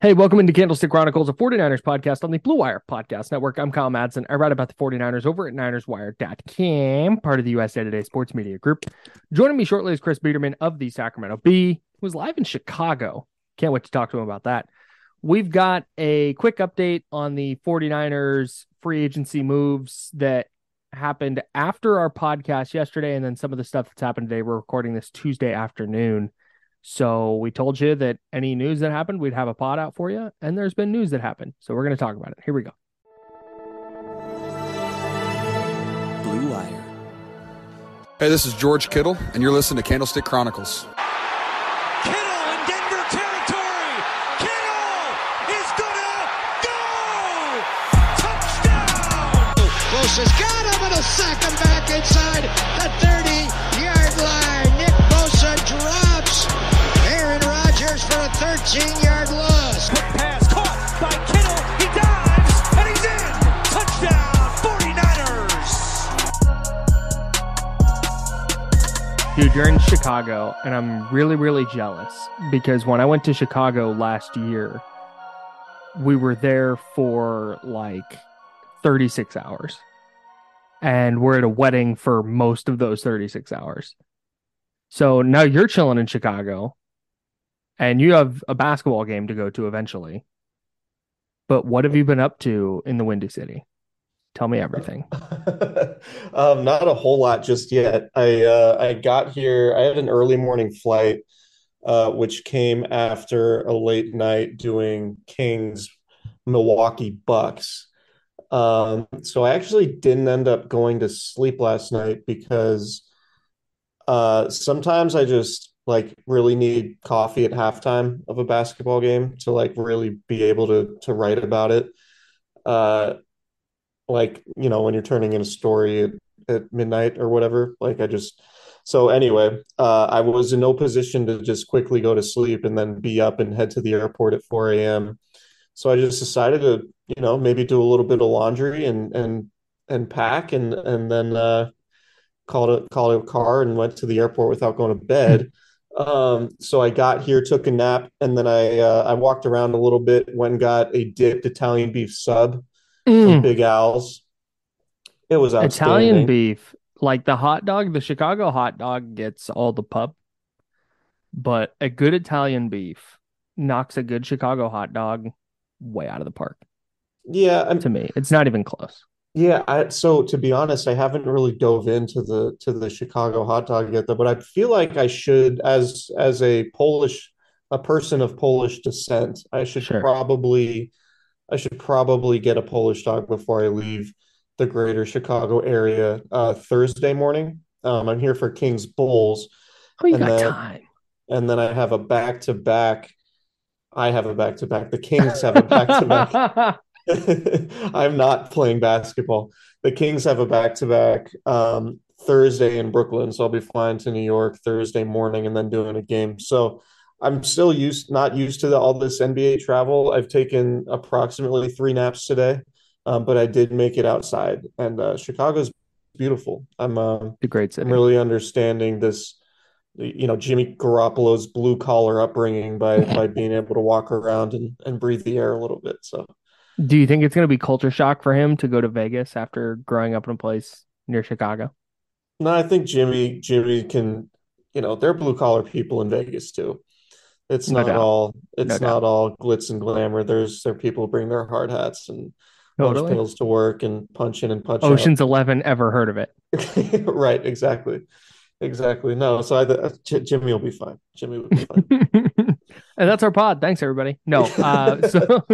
Hey, welcome into Candlestick Chronicles, a 49ers podcast on the Blue Wire Podcast Network. I'm Kyle Madsen. I write about the 49ers over at NinersWire.com, part of the USA Today Sports Media Group. Joining me shortly is Chris Biederman of the Sacramento Bee, who was live in Chicago. Can't wait to talk to him about that. We've got a quick update on the 49ers free agency moves that happened after our podcast yesterday, and then some of the stuff that's happened today. We're recording this Tuesday afternoon. So we told you that any news that happened, we'd have a pod out for you. And there's been news that happened. So we're going to talk about it. Here we go. Blue Wire. Hey, this is George Kittle, and you're listening to Candlestick Chronicles. Kittle in Denver territory. Kittle is gonna go. Touchdown. Bosa's got him and a sack him back inside the 15-yard loss. Quick pass caught by Kittle. He dives, and he's in. Touchdown, 49ers. Dude, you're in Chicago, and I'm really, really jealous because when I went to Chicago last year, we were there for like 36 hours. And we're at a wedding for most of those 36 hours. So now you're chilling in Chicago and you have a basketball game to go to eventually. But what have you been up to in the Windy City? Tell me everything. um, not a whole lot just yet. I uh, I got here. I had an early morning flight, uh, which came after a late night doing Kings Milwaukee Bucks. Um, so I actually didn't end up going to sleep last night because uh, sometimes I just like really need coffee at halftime of a basketball game to like really be able to to write about it. Uh, like you know when you're turning in a story at, at midnight or whatever like i just so anyway uh, i was in no position to just quickly go to sleep and then be up and head to the airport at 4 a.m so i just decided to you know maybe do a little bit of laundry and and and pack and and then uh called a called a car and went to the airport without going to bed um so i got here took a nap and then i uh, i walked around a little bit went and got a dipped italian beef sub from Big Al's. It was Italian beef, like the hot dog, the Chicago hot dog gets all the pub, but a good Italian beef knocks a good Chicago hot dog way out of the park. Yeah, I'm, To me, it's not even close. Yeah. I, so to be honest, I haven't really dove into the to the Chicago hot dog yet, though. But I feel like I should, as as a Polish, a person of Polish descent, I should Sure. probably, I should probably get a Polish dog before I leave the greater Chicago area uh, Thursday morning. Um, I'm here for Kings Bulls. Oh, you And got then- time. and then I have a back to back. I have a back to back. The Kings have a back to back. I'm not playing basketball. The Kings have a back to back Thursday in Brooklyn, so I'll be flying to New York Thursday morning and then doing a game. So I'm still used not used to the, all this NBA travel. I've taken approximately three naps today, um, but I did make it outside, and uh, Chicago's beautiful. I'm the great city. I'm really understanding this, you know, Jimmy Garoppolo's blue collar upbringing by by being able to walk around and, and breathe the air a little bit. So Do you think it's going to be culture shock for him to go to Vegas after growing up in a place near Chicago? No, I think Jimmy Jimmy can, you know, they're blue collar people in Vegas too. It's No not doubt. all it's No not doubt. all glitz and glamour. There's there are people who bring their hard hats and Totally. pails to work and punch in and punch out. Ocean's Eleven ever heard of it? right, exactly. Exactly. No, so I th- Jimmy will be fine. Jimmy will be fine. and that's our pod. Thanks, everybody. No, uh, so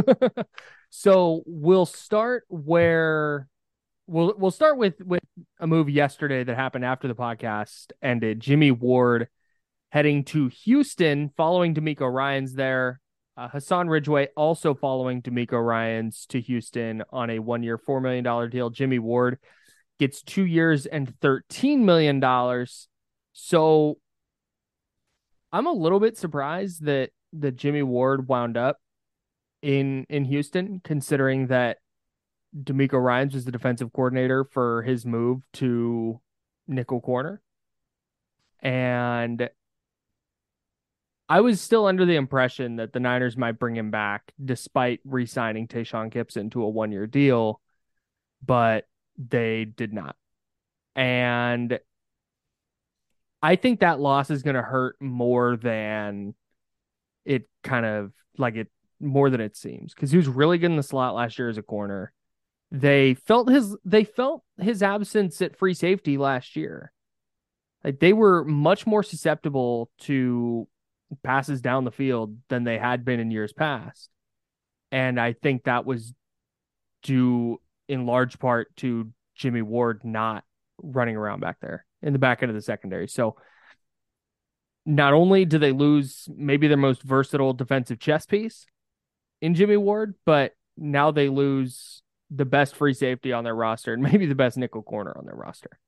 so we'll start where we'll we'll start with with a move yesterday that happened after the podcast ended. Jimmy Ward heading to Houston, following DeMeco Ryans there. Uh, Hassan Ridgeway also following DeMeco Ryans to Houston on a one year, $4 million deal. Jimmy Ward gets two years and $13 million. So I'm a little bit surprised that that Jimmy Ward wound up in in Houston, considering that DeMeco Ryans was the defensive coordinator for his move to nickel corner. And I was still under the impression that the Niners might bring him back despite re-signing Tashaun Gipson to a one-year deal, but they did not. And I think that loss is going to hurt more than it kind of like it more than it seems because he was really good in the slot last year as a corner. They felt his they felt his absence at free safety last year. Like they were much more susceptible to passes down the field than they had been in years past. And I think that was due in large part to Jimmy Ward not running around back there in the back end of the secondary. So not only do they lose maybe their most versatile defensive chess piece in Jimmy Ward, but now they lose the best free safety on their roster and maybe the best nickel corner on their roster.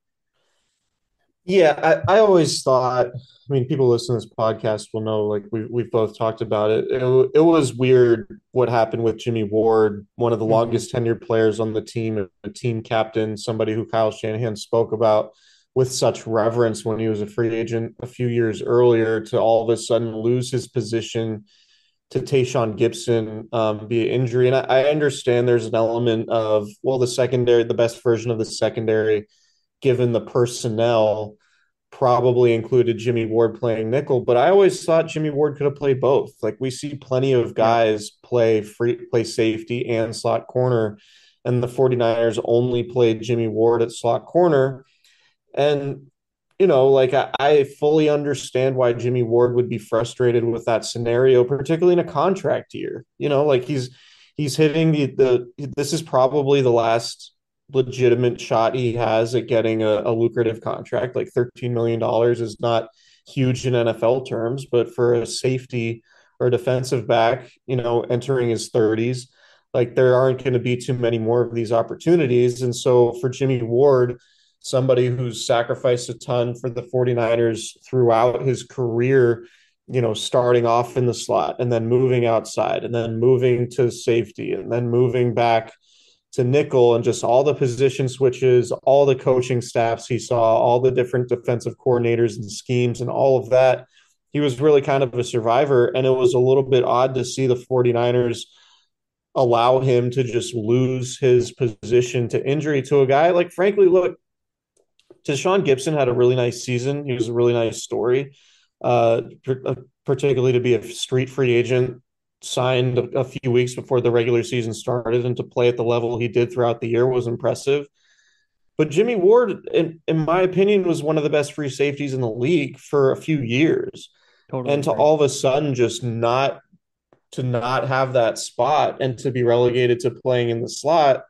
Yeah, I, I always thought, I mean, people listening to this podcast will know, like we we've both talked about it. It, it was weird what happened with Jimmy Ward, one of the Mhm. longest tenured players on the team, a team captain, somebody who Kyle Shanahan spoke about with such reverence when he was a free agent a few years earlier, to all of a sudden lose his position to Tashaun Gipson um, via injury. And I, I understand there's an element of, well, the secondary, the best version of the secondary, given the personnel, probably included Jimmy Ward playing nickel. But I always thought Jimmy Ward could have played both. Like we see plenty of guys play free play safety and slot corner. And the 49ers only played Jimmy Ward at slot corner. And you know, like I, I fully understand why Jimmy Ward would be frustrated with that scenario, particularly in a contract year. You know, like he's he's hitting the the this is probably the last legitimate shot he has at getting a, a lucrative contract. Like $13 million is not huge in NFL terms, but for a safety or defensive back, you know, entering his 30s, like there aren't going to be too many more of these opportunities. And so for Jimmy Ward, somebody who's sacrificed a ton for the 49ers throughout his career, you know, starting off in the slot and then moving outside and then moving to safety and then moving back to nickel and just all the position switches, all the coaching staffs he saw, all the different defensive coordinators and schemes and all of that. He was really kind of a survivor. And it was a little bit odd to see the 49ers allow him to just lose his position to injury to a guy like, frankly, look, Tashaun Gipson had a really nice season. He was a really nice story, uh, particularly to be a street free agent, signed a, a, few weeks before the regular season started, and to play at the level he did throughout the year was impressive. But Jimmy Ward, in, in my opinion, was one of the best free safeties in the league for a few years. Totally and to all of a sudden just not to not have that spot and to be relegated to playing in the slot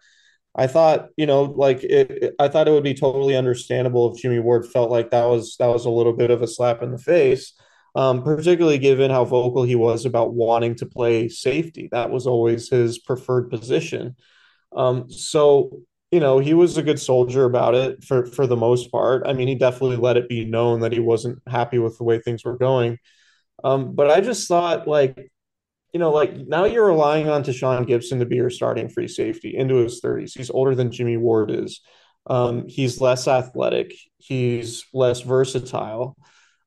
I thought, you know, like it, it, I thought it would be totally understandable if Jimmy Ward felt like that was that was a little bit of a slap in the face, um, particularly given how vocal he was about wanting to play safety. That was always his preferred position. Um, so, you know, he was a good soldier about it for for the most part. I mean, he definitely let it be known that he wasn't happy with the way things were going. Um, but I just thought, like, you know, like now you're relying on Tashaun Gipson to be your starting free safety into his 30s. He's older than Jimmy Ward is. Um, he's less athletic. He's less versatile.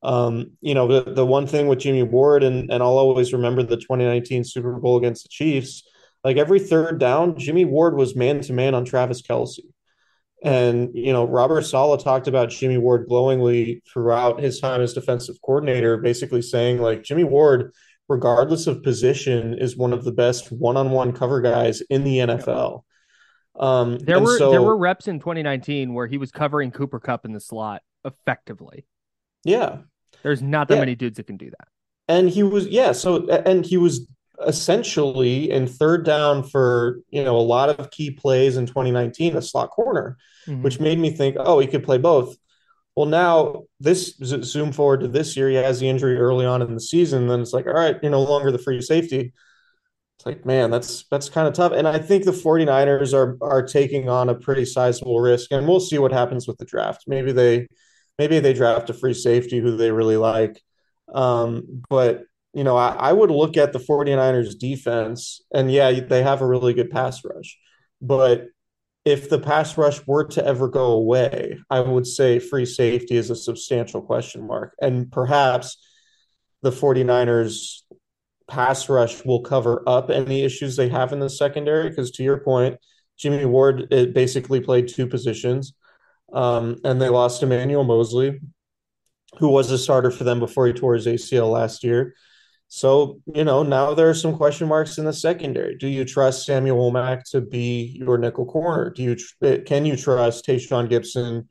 Um, you know, the, the one thing with Jimmy Ward, and, and I'll always remember the 2019 Super Bowl against the Chiefs, Like every third down, Jimmy Ward was man to man on Travis Kelce. And, you know, Robert Saleh talked about Jimmy Ward glowingly throughout his time as defensive coordinator, basically saying, like, Jimmy Ward, regardless of position, is one of the best one on one cover guys in the NFL. Um, There were so, there were reps in 2019 where he was covering Cooper Kupp in the slot effectively. yeah. There's not that Yeah. many dudes that can do that. and he was yeah so and he was essentially in third down for you know a lot of key plays in 2019 a slot corner Mhm. which made me think oh he could play both well now this zoom forward to this year he has the injury early on in the season then it's like all right you're no longer the free safety. It's like man that's that's kind of tough. And i think the 49ers are are taking on a pretty sizable risk and we'll see what happens with the draft. Maybe they maybe they draft a free safety who they really like. Um, but you know, I, I would look at the 49ers defense and yeah, they have a really good pass rush. But if the pass rush were to ever go away, I would say free safety is a substantial question mark. And perhaps the 49ers pass rush will cover up any issues they have in the secondary. Because to your point, Jimmy Ward basically played two positions. Um, and they lost Emmanuel Moseley, who was a starter for them before he tore his ACL last year. So, you know, now there are some question marks in the secondary. Do you trust Samuel Womack to be your nickel corner? Do you tr- can you trust Tashaun Gipson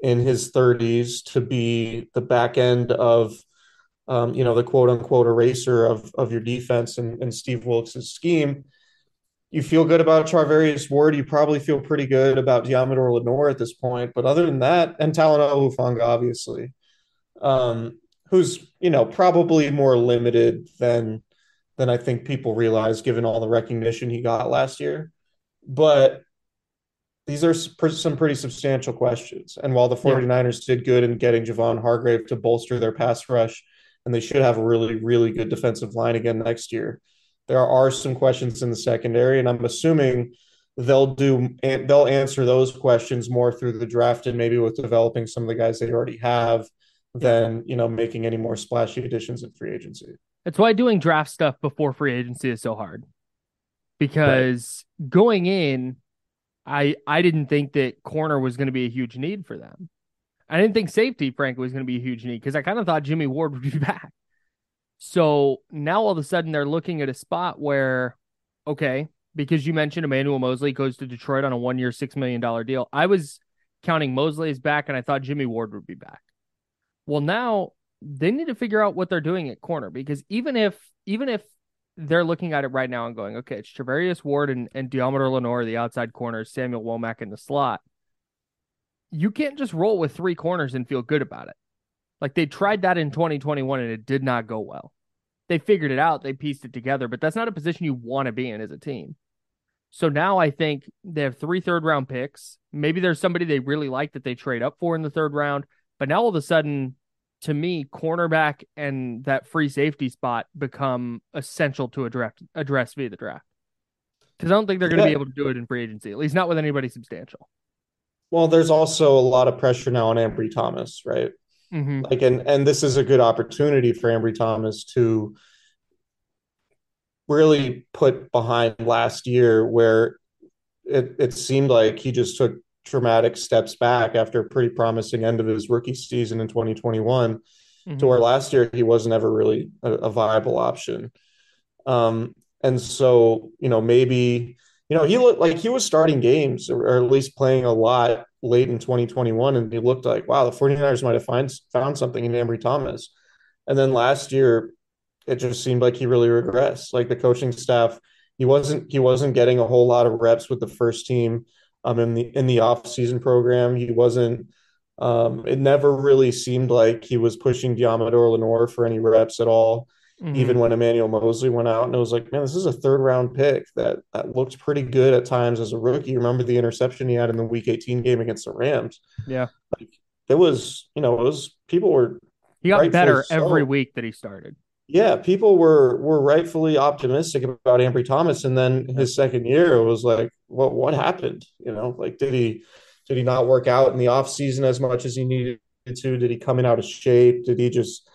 in his 30s to be the back end of um, you know, the quote unquote eraser of of your defense and, and Steve Wilks' scheme? You feel good about Charvarius Ward. You probably feel pretty good about Deommodore Lenoir at this point. But other than that, and Talanoa Hufanga, obviously, um, who's you know probably more limited than than I think people realize, given all the recognition he got last year. But these are some pretty substantial questions. And while the 49ers did good in getting Javon Hargrave to bolster their pass rush, and they should have a really, really good defensive line again next year, there are some questions in the secondary. And I'm assuming they'll do they'll answer those questions more through the draft and maybe with developing some of the guys they already have than you know making any more splashy additions in free agency. That's why doing draft stuff before free agency is so hard. Because right. going in, I I didn't think that corner was going to be a huge need for them. I didn't think safety, frankly, was going to be a huge need because I kind of thought Jimmy Ward would be back. So now all of a sudden they're looking at a spot where, okay, because you mentioned Emmanuel Moseley goes to Detroit on a one year, $6 million deal. I was counting Moseley as back and I thought Jimmy Ward would be back. Well, now they need to figure out what they're doing at corner because even if even if they're looking at it right now and going, okay, it's Charvarius Ward and, and Deommodore Lenoir, the outside corners, Samuel Womack in the slot. You can't just roll with three corners and feel good about it. Like they tried that in 2021 and it did not go well. They figured it out, they pieced it together, but that's not a position you want to be in as a team. So now I think they have three third round picks. Maybe there's somebody they really like that they trade up for in the third round. But now all of a sudden, to me, cornerback and that free safety spot become essential to address address via the draft. Because I don't think they're going to Yeah. be able to do it in free agency, at least not with anybody substantial. Well, there's also a lot of pressure now on Ambry Thomas, right? Mm-hmm. Like, and and this is a good opportunity for Ambry Thomas to really put behind last year, where it it seemed like he just took dramatic steps back after a pretty promising end of his rookie season in 2021 to where last year he wasn't ever really a, a viable option. Um, and so, you know, maybe, you know, he looked like he was starting games or, or at least playing a lot late in 2021. And he looked like, wow, the 49ers might have find, found something in Ambry Thomas. And then last year, it just seemed like he really regressed. Like the coaching staff, he wasn't he wasn't getting a whole lot of reps with the first team um in the in the offseason program. He wasn't um it never really seemed like he was pushing Deommodore Lenoir for any reps at all. Mhm. Even when Emmanuel Moseley went out and it was like, man, this is a third round pick that that looked pretty good at times as a rookie. Remember the interception he had in the week 18 game against the Rams? Yeah. Like it was, you know, it was people were He got better so. every week that he started. Yeah, people were were rightfully optimistic about Ambry Thomas, and then his second year it was like, what what happened? You know, like did he did he not work out in the off season as much as he needed to? Did he come in out of shape? Did he just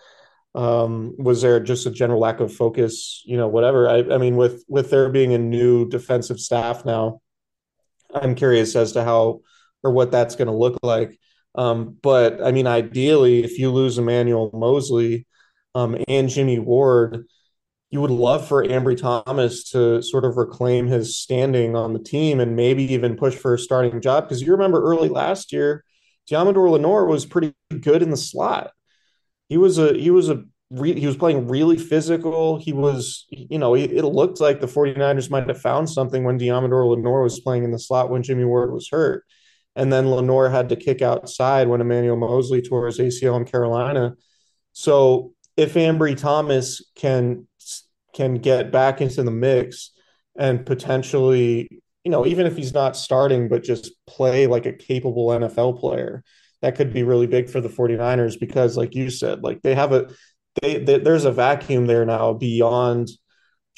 Um, was there just a general lack of focus? You know, whatever. I, I mean, with with there being a new defensive staff now, I'm curious as to how or what that's going to look like. Um, but I mean, ideally, if you lose Emmanuel Moseley um, and Jimmy Ward, you would love for Ambry Thomas to sort of reclaim his standing on the team and maybe even push for a starting job. Because you remember early last year, Deommodore Lenoir was pretty good in the slot. He was a he was a re, he was playing really physical. He was you know it looked like the 49ers might have found something when Deommodore Lenoir was playing in the slot when Jimmy Ward was hurt. And then Lenoir had to kick outside when Emmanuel Moseley tore his ACL in Carolina. So if Ambry Thomas can can get back into the mix and potentially, you know, even if he's not starting, but just play like a capable NFL player, that could be really big for the 49ers because, like you said, like they have a, they, they there's a vacuum there now beyond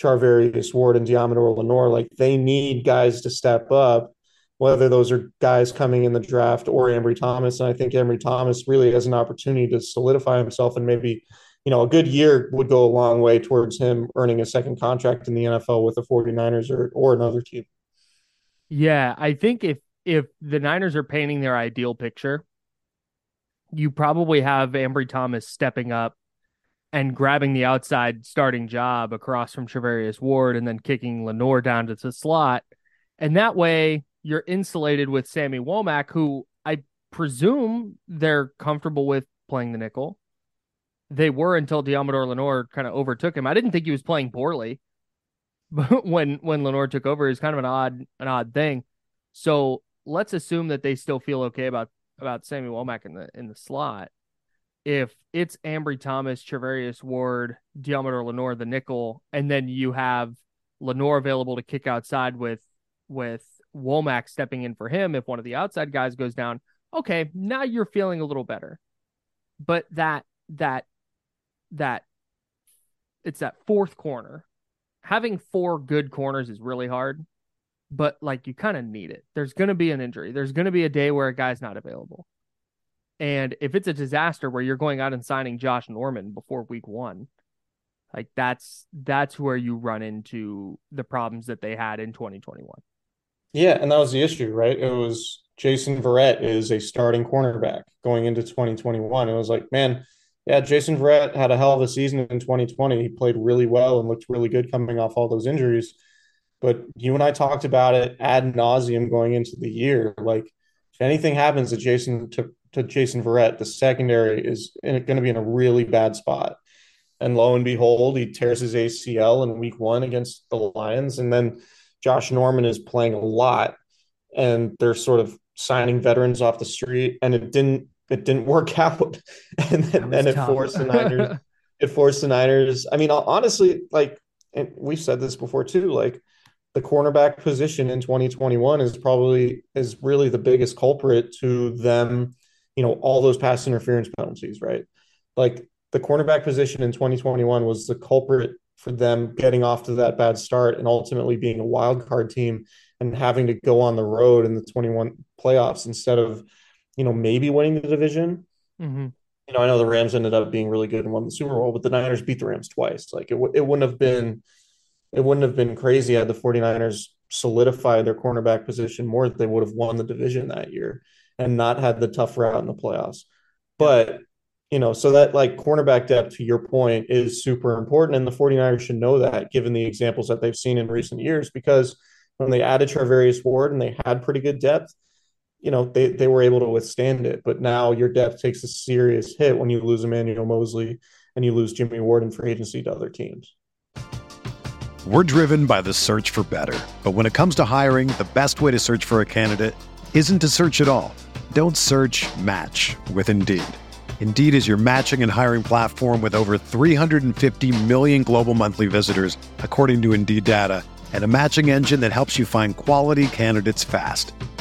Charvarius Ward and Deommodore Lenoir. Like they need guys to step up, whether those are guys coming in the draft or Ambry Thomas. And I think Ambry Thomas really has an opportunity to solidify himself and maybe you know, a good year would go a long way towards him earning a second contract in the NFL with the 49ers or, or another team. Yeah, I think if if the Niners are painting their ideal picture, you probably have Ambry Thomas stepping up and grabbing the outside starting job across from Charvarius Ward and then kicking Lenoir down to the slot. And that way you're insulated with Sammy Womack, who I presume they're comfortable with playing the nickel they were until Deommodore Lenoir kind of overtook him. I didn't think he was playing poorly, but when when Lenoir took over, it's kind of an odd an odd thing. So let's assume that they still feel okay about about Sammy Womack in the in the slot. If it's Ambry Thomas, Charvarius Ward, Deommodore Lenoir, the nickel, and then you have Lenoir available to kick outside with with Womack stepping in for him if one of the outside guys goes down, okay, now you're feeling a little better. But that that that it's that fourth corner. Having four good corners is really hard, but like you kind of need it. There's going to be an injury. There's going to be a day where a guy's not available. And if it's a disaster where you're going out and signing Josh Norman before week 1, like that's that's where you run into the problems that they had in 2021. Yeah, and that was the issue, right? It was Jason Verrett is a starting cornerback going into 2021. It was like, man, yeah, Jason Verrett had a hell of a season in 2020. He played really well and looked really good coming off all those injuries. But you and I talked about it ad nauseum going into the year. Like, if anything happens to Jason to, to Jason Verrett, the secondary is going to be in a really bad spot. And lo and behold, he tears his ACL in week one against the Lions. And then Josh Norman is playing a lot and they're sort of signing veterans off the street. And it didn't it didn't work out, and then, then it tough. forced the Niners. it forced the Niners. I mean, honestly, like, and we've said this before too. Like, the cornerback position in 2021 is probably is really the biggest culprit to them. You know, all those pass interference penalties, right? Like the cornerback position in 2021 was the culprit for them getting off to that bad start and ultimately being a wild card team and having to go on the road in the 21 playoffs instead of you know, maybe winning the division. Mm-hmm. You know, I know the Rams ended up being really good and won the Super Bowl, but the Niners beat the Rams twice. Like it, w- it wouldn't have been, it wouldn't have been crazy had the 49ers solidified their cornerback position more they would have won the division that year and not had the tough route in the playoffs. But, you know, so that like cornerback depth to your point is super important. And the 49ers should know that given the examples that they've seen in recent years, because when they added Charvarius Ward and they had pretty good depth, you know they, they were able to withstand it. But now your depth takes a serious hit when you lose emmanuel Moseley and you lose jimmy ward in free agency to other teams. We're driven by the search for better. But when it comes to hiring the best way to search for a candidate isn't to search at all. Don't search match with indeed. Indeed is your matching and hiring platform with over 350 million global monthly visitors according to indeed data and a matching engine that helps you find quality candidates fast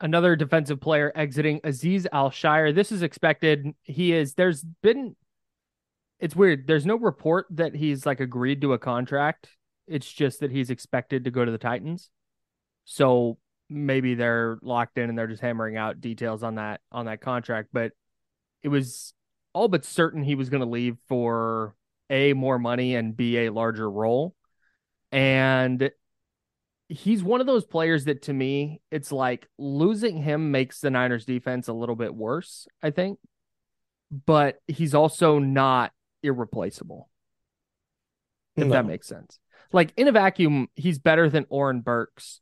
Another defensive player exiting Azeez Al-Shaair. This is expected. He is, there's been, it's weird. There's no report that he's like agreed to a contract. It's just that he's expected to go to the Titans. So maybe they're locked in and they're just hammering out details on that on that contract. But it was all but certain he was going to leave for a more money and b a larger role. And he's one of those players that to me, it's like losing him makes the Niners defense a little bit worse, I think. But he's also not irreplaceable. If No. that makes sense. Like in a vacuum, he's better than Oren Burks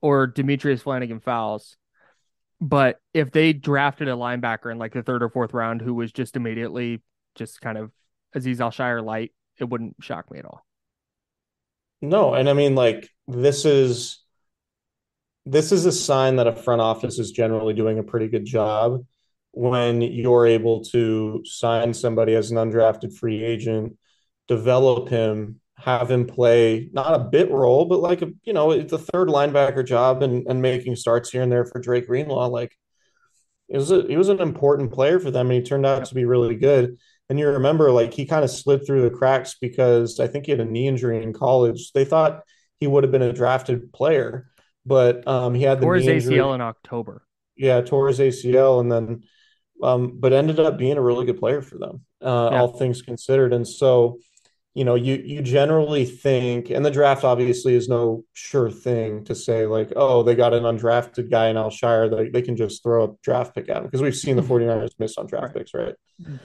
or Demetrius Flannigan-Fowles. But if they drafted a linebacker in like the third or fourth round who was just immediately just kind of Azeez Al-Shaair light, it wouldn't shock me at all. No, and I mean like this is this is a sign that a front office is generally doing a pretty good job when you're able to sign somebody as an undrafted free agent, develop him, have him play not a bit role, but like a you know, it's a third linebacker job and, and making starts here and there for Dre Greenlaw. Like it was a, he was an important player for them and he turned out to be really good. And you remember, like, he kind of slid through the cracks because I think he had a knee injury in college. They thought he would have been a drafted player, but um, he had the Or his knee injury. ACL in October. Yeah, tore his ACL and then, um, but ended up being a really good player for them, uh, Yeah. all things considered. And so, you know, you you generally think, and the draft obviously is no sure thing to say like, oh, they got an undrafted guy in Al-Shaair, they they can just throw a draft pick at him because we've seen the mm-hmm. 49ers miss on draft picks, right?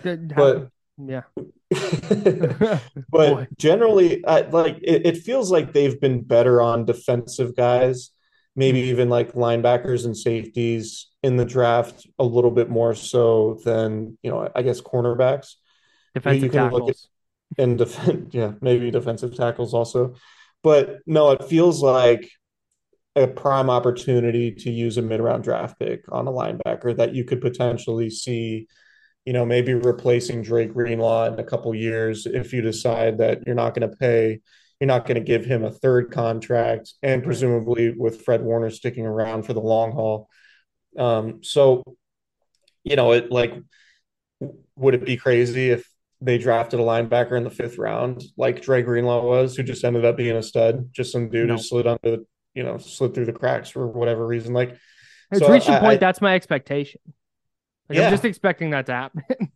Good- But yeah. but Boy. generally, I, like it, it feels like they've been better on defensive guys, maybe even like linebackers and safeties in the draft a little bit more so than you know, I guess cornerbacks defensive you can look at- tackles. And defend, yeah, maybe defensive tackles also. But no, it feels like a prime opportunity to use a mid-round draft pick on a linebacker that you could potentially see, you know, maybe replacing Dre Greenlaw in a couple years if you decide that you're not going to pay, you're not going to give him a third contract, and presumably with Fred Warner sticking around for the long haul. Um, so, you know, it like, would it be crazy if they drafted a linebacker in the fifth round, like Dre Greenlaw was, who just ended up being a stud, just some dude No. who slid under the, you know, slid through the cracks for whatever reason. Like, It's so reached a I- point. I- that's my expectation. Like, Yeah. I'm just expecting that to happen.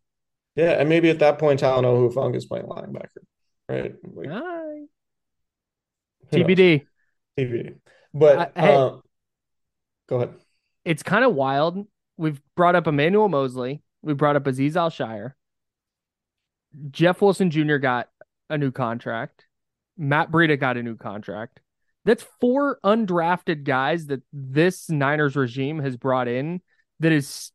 yeah, and maybe at that point, i don't Talanoa Hufanga is playing linebacker, right? Like, who knows? TBD. TBD. But I- hey. uh, go ahead. It's kind of wild. We've brought up Emmanuel Moseley. We brought up Azeez Al-Shaair. Jeff Wilson Jr. got a new contract. Matt Breida got a new contract. That's four undrafted guys that this Niners regime has brought in that is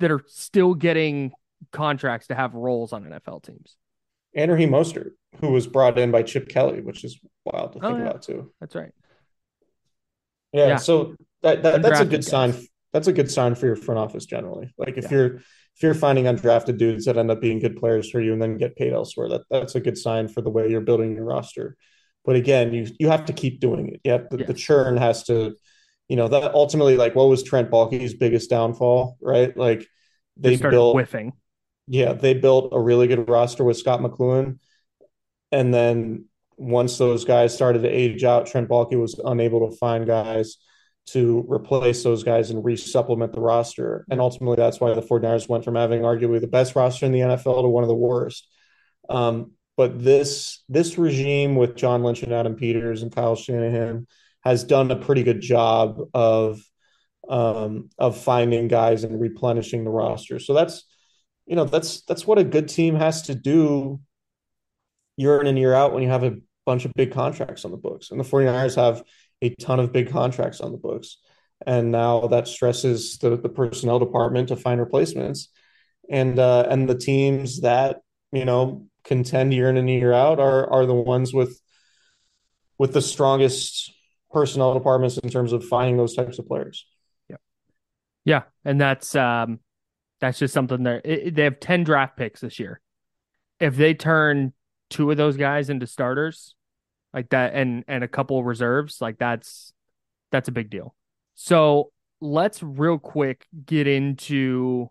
that are still getting contracts to have roles on NFL teams. And Raheem Mostert, who was brought in by Chip Kelly, which is wild to Oh, think yeah. about too. That's right. Yeah, Yeah. so that, that that's a good sign. That's a good sign for your front office generally. Like if Yeah. you're if you're finding undrafted dudes that end up being good players for you and then get paid elsewhere, that that's a good sign for the way you're building your roster. But again, you you have to keep doing it. Yeah, the, the churn has to, you know, that ultimately like what was Trent Baalke's biggest downfall, right? Like They they built whiffing. yeah, they built a really good roster with Scot McCloughan. And then once those guys started to age out, Trent Baalke was unable to find guys to replace those guys and re-supplement the roster. And ultimately, that's why the 49ers went from having arguably the best roster in the NFL to one of the worst. Um, but this this regime with John Lynch and Adam Peters and Kyle Shanahan has done a pretty good job of um, of finding guys and replenishing the roster. So that's you know that's that's what a good team has to do year in and year out when you have a bunch of big contracts on the books. And the 49ers have a ton of big contracts on the books. And now that stresses the, the personnel department to find replacements. And uh, and the teams that, you know, contend year in and year out are are the ones with with the strongest personnel departments in terms of finding those types of players. Yeah. Yeah. And that's um that's just something that they have 10 draft picks this year. If they turn two of those guys into starters, like that and and a couple reserves like that's that's a big deal. So let's real quick get into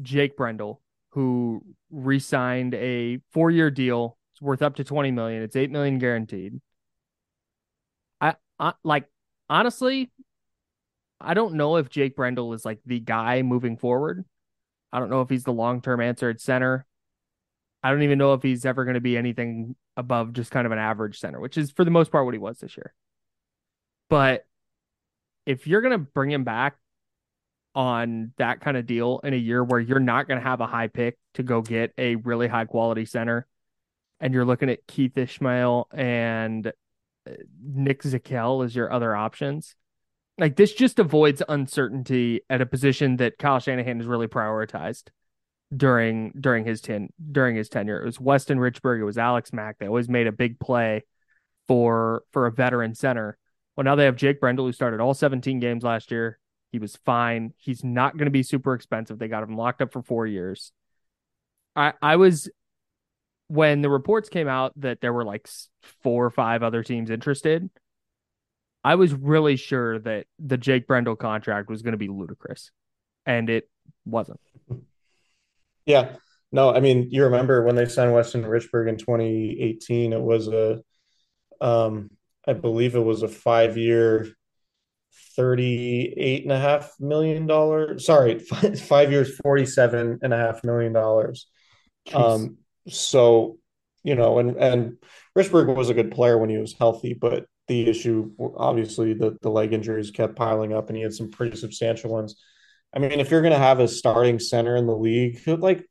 jake brendel who re-signed a four-year deal. It's worth up to 20 million. It's 8 million guaranteed. I, I like honestly i don't know if jake brendel is like the guy moving forward. I don't know if he's the long-term answer at center I don't even know if he's ever going to be anything above just kind of an average center, which is for the most part what he was this year. But if you're going to bring him back on that kind of deal in a year where you're not going to have a high pick to go get a really high quality center, and you're looking at Keith Ismael and uh, Nick Zakelj as your other options, like this just avoids uncertainty at a position that Kyle Shanahan has really prioritized during during his ten during his tenure. It was Weston Richburg, it was Alex Mack. They always made a big play for for a veteran center. Well, now they have Jake Brendel, who started all 17 games last year. He was fine. He's not going to be super expensive. They got him locked up for four years. I I was when the reports came out that there were like four or five other teams interested. I was really sure that the Jake Brendel contract was going to be ludicrous, and it wasn't. Yeah. No, I mean, you remember when they signed Weston Richburg in 2018, it was a, um, I believe it was a five year, thirty-eight and a half million dollars. Sorry, five, five years, forty-seven and a half million dollars. Um, so, you know, and, and Richburg was a good player when he was healthy, but the issue, obviously, the, the leg injuries kept piling up and he had some pretty substantial ones. I mean, if you're going to have a starting center in the league, like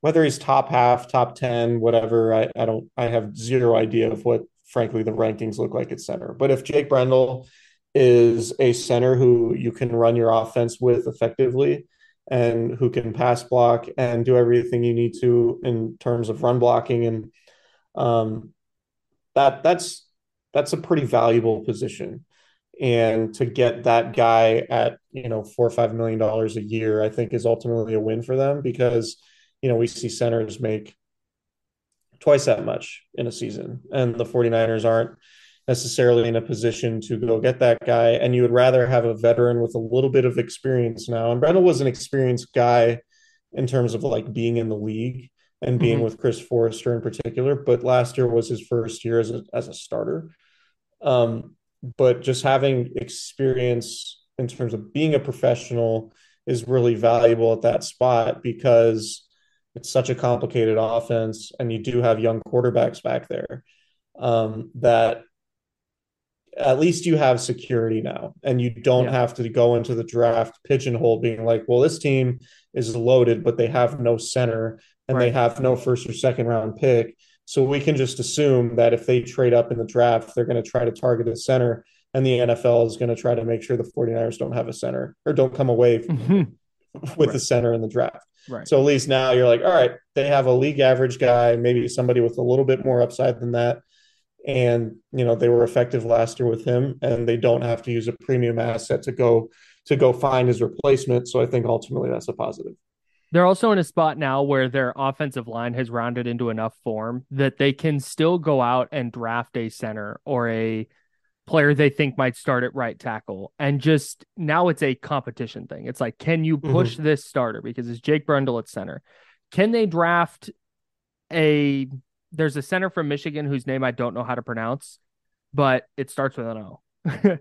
whether he's top half, top 10, whatever, I, I don't, I have zero idea of what, frankly, the rankings look like at center. But if Jake Brendel is a center who you can run your offense with effectively and who can pass block and do everything you need to in terms of run blocking and um, that that's that's a pretty valuable position and to get that guy at you know four or five million dollars a year i think is ultimately a win for them because you know we see centers make twice that much in a season. And the 49ers aren't necessarily in a position to go get that guy. And you would rather have a veteran with a little bit of experience now. And Brendel was an experienced guy in terms of like being in the league and being mm-hmm. with Chris Foerster in particular but last year was his first year as a, as a starter. Um, but just having experience in terms of being a professional is really valuable at that spot because it's such a complicated offense and you do have young quarterbacks back there um, that at least you have security now and you don't yeah. have to go into the draft pigeonhole being like well this team is loaded but they have no center and right. they have no first or second round pick so we can just assume that if they trade up in the draft, they're going to try to target a center, and the NFL is going to try to make sure the 49ers don't have a center or don't come away mm-hmm. with right. the center in the draft. Right. So at least now you're like, all right, they have a league average guy, maybe somebody with a little bit more upside than that. And you know, they were effective last year with him, and they don't have to use a premium asset to go to go find his replacement. So I think ultimately that's a positive. They're also in a spot now where their offensive line has rounded into enough form that they can still go out and draft a center or a player they think might start at right tackle. And just now it's a competition thing. It's like, can you push mm-hmm. this starter? Because it's Jake Brendel at center. Can they draft a there's a center from Michigan whose name I don't know how to pronounce, but it starts with an O.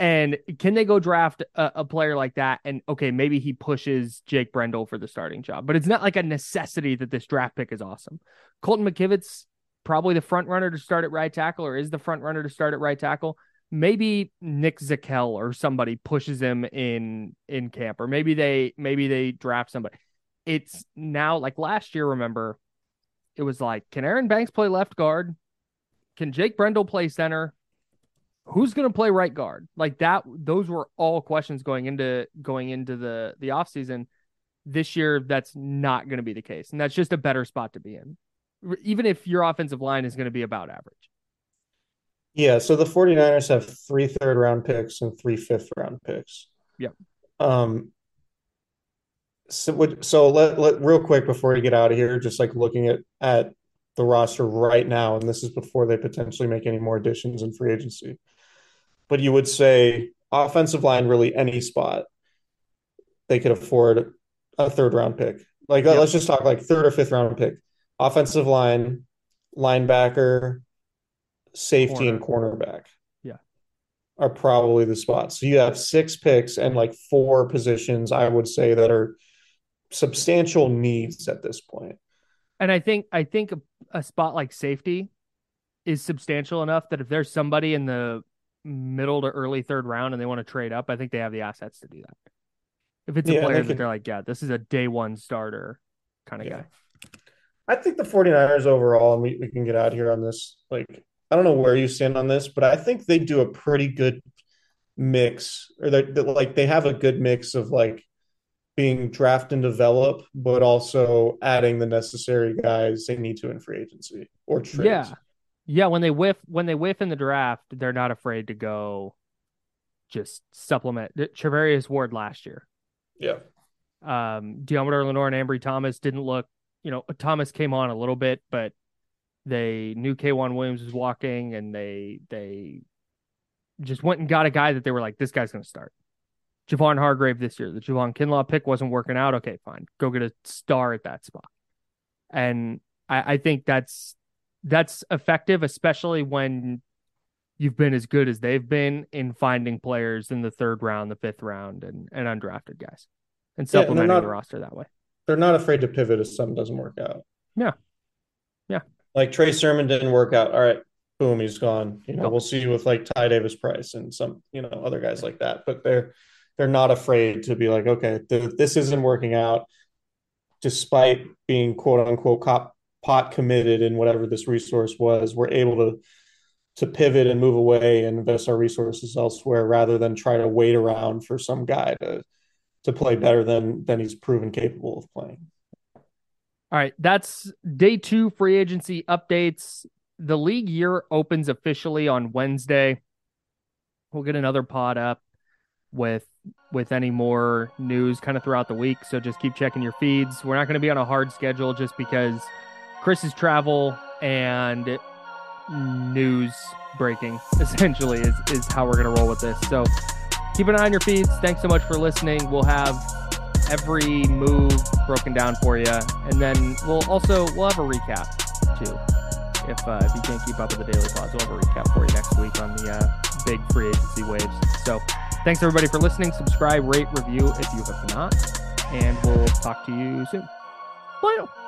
and can they go draft a, a, player like that? And okay, maybe he pushes Jake Brendel for the starting job, but it's not like a necessity that this draft pick is awesome. Colton McKivitz probably the front runner to start at right tackle, or is the front runner to start at right tackle. Maybe Nick Zakelj or somebody pushes him in in camp, or maybe they maybe they draft somebody. It's now like last year. Remember, it was like, can Aaron Banks play left guard? Can Jake Brendel play center? who's going to play right guard like that those were all questions going into going into the the offseason this year that's not going to be the case and that's just a better spot to be in even if your offensive line is going to be about average. Yeah so the 49ers have three third round picks and three fifth round picks. Yep um so, would, so let, let real quick before we get out of here just like looking at at the roster right now and this is before they potentially make any more additions in free agency. But you would say offensive line, really any spot, they could afford a third round pick. Like let's just talk like third or fifth round pick. Offensive line, linebacker, safety, Corner. and cornerback. Yeah. Are probably the spots. So you have six picks and like four positions, I would say, that are substantial needs at this point. And I think I think a, a spot like safety is substantial enough that if there's somebody in the middle to early third round and they want to trade up, I think they have the assets to do that. If it's a yeah, player they that they're like, yeah, this is a day one starter kind of yeah. guy. I think the 49ers overall, and we, we can get out here on this. Like, I don't know where you stand on this, but I think they do a pretty good mix, or they like they have a good mix of like being draft and develop, but also adding the necessary guys they need to in free agency or trades. Yeah, yeah, when they whiff when they whiff in the draft, they're not afraid to go just supplement Charvarius Ward last year. Yeah. Um Deommodore Lenoir and Ambry Thomas didn't look, you know, Thomas came on a little bit, but they knew K'Waun Williams was walking and they they just went and got a guy that they were like, this guy's gonna start. Javon Hargrave this year. The Javon Kinlaw pick wasn't working out. Okay, fine. Go get a star at that spot. And I, I think that's that's effective, especially when you've been as good as they've been in finding players in the third round, the fifth round, and, and undrafted guys, and supplementing yeah, and not, the roster that way. They're not afraid to pivot if something doesn't work out. Yeah, yeah. Like Trey Sermon didn't work out. All right, boom, he's gone. You know, we'll see with like Ty Davis Price and some, you know, other guys like that. But they're they're not afraid to be like, okay, th- this isn't working out, despite being quote unquote cop pot committed in whatever this resource was, we're able to to pivot and move away and invest our resources elsewhere rather than try to wait around for some guy to to play better than than he's proven capable of playing. All right, that's day 2 free agency updates. The league year opens officially on Wednesday. We'll get another pod up with with any more news kind of throughout the week, so just keep checking your feeds. We're not going to be on a hard schedule just because Chris's travel and news breaking essentially is, is how we're going to roll with this. So keep an eye on your feeds. Thanks so much for listening. We'll have every move broken down for you. And then we'll also, we'll have a recap too. If, uh, if you can't keep up with the daily pods, we'll have a recap for you next week on the uh, big free agency waves. So thanks everybody for listening. Subscribe, rate, review if you have not. And we'll talk to you soon. Bye.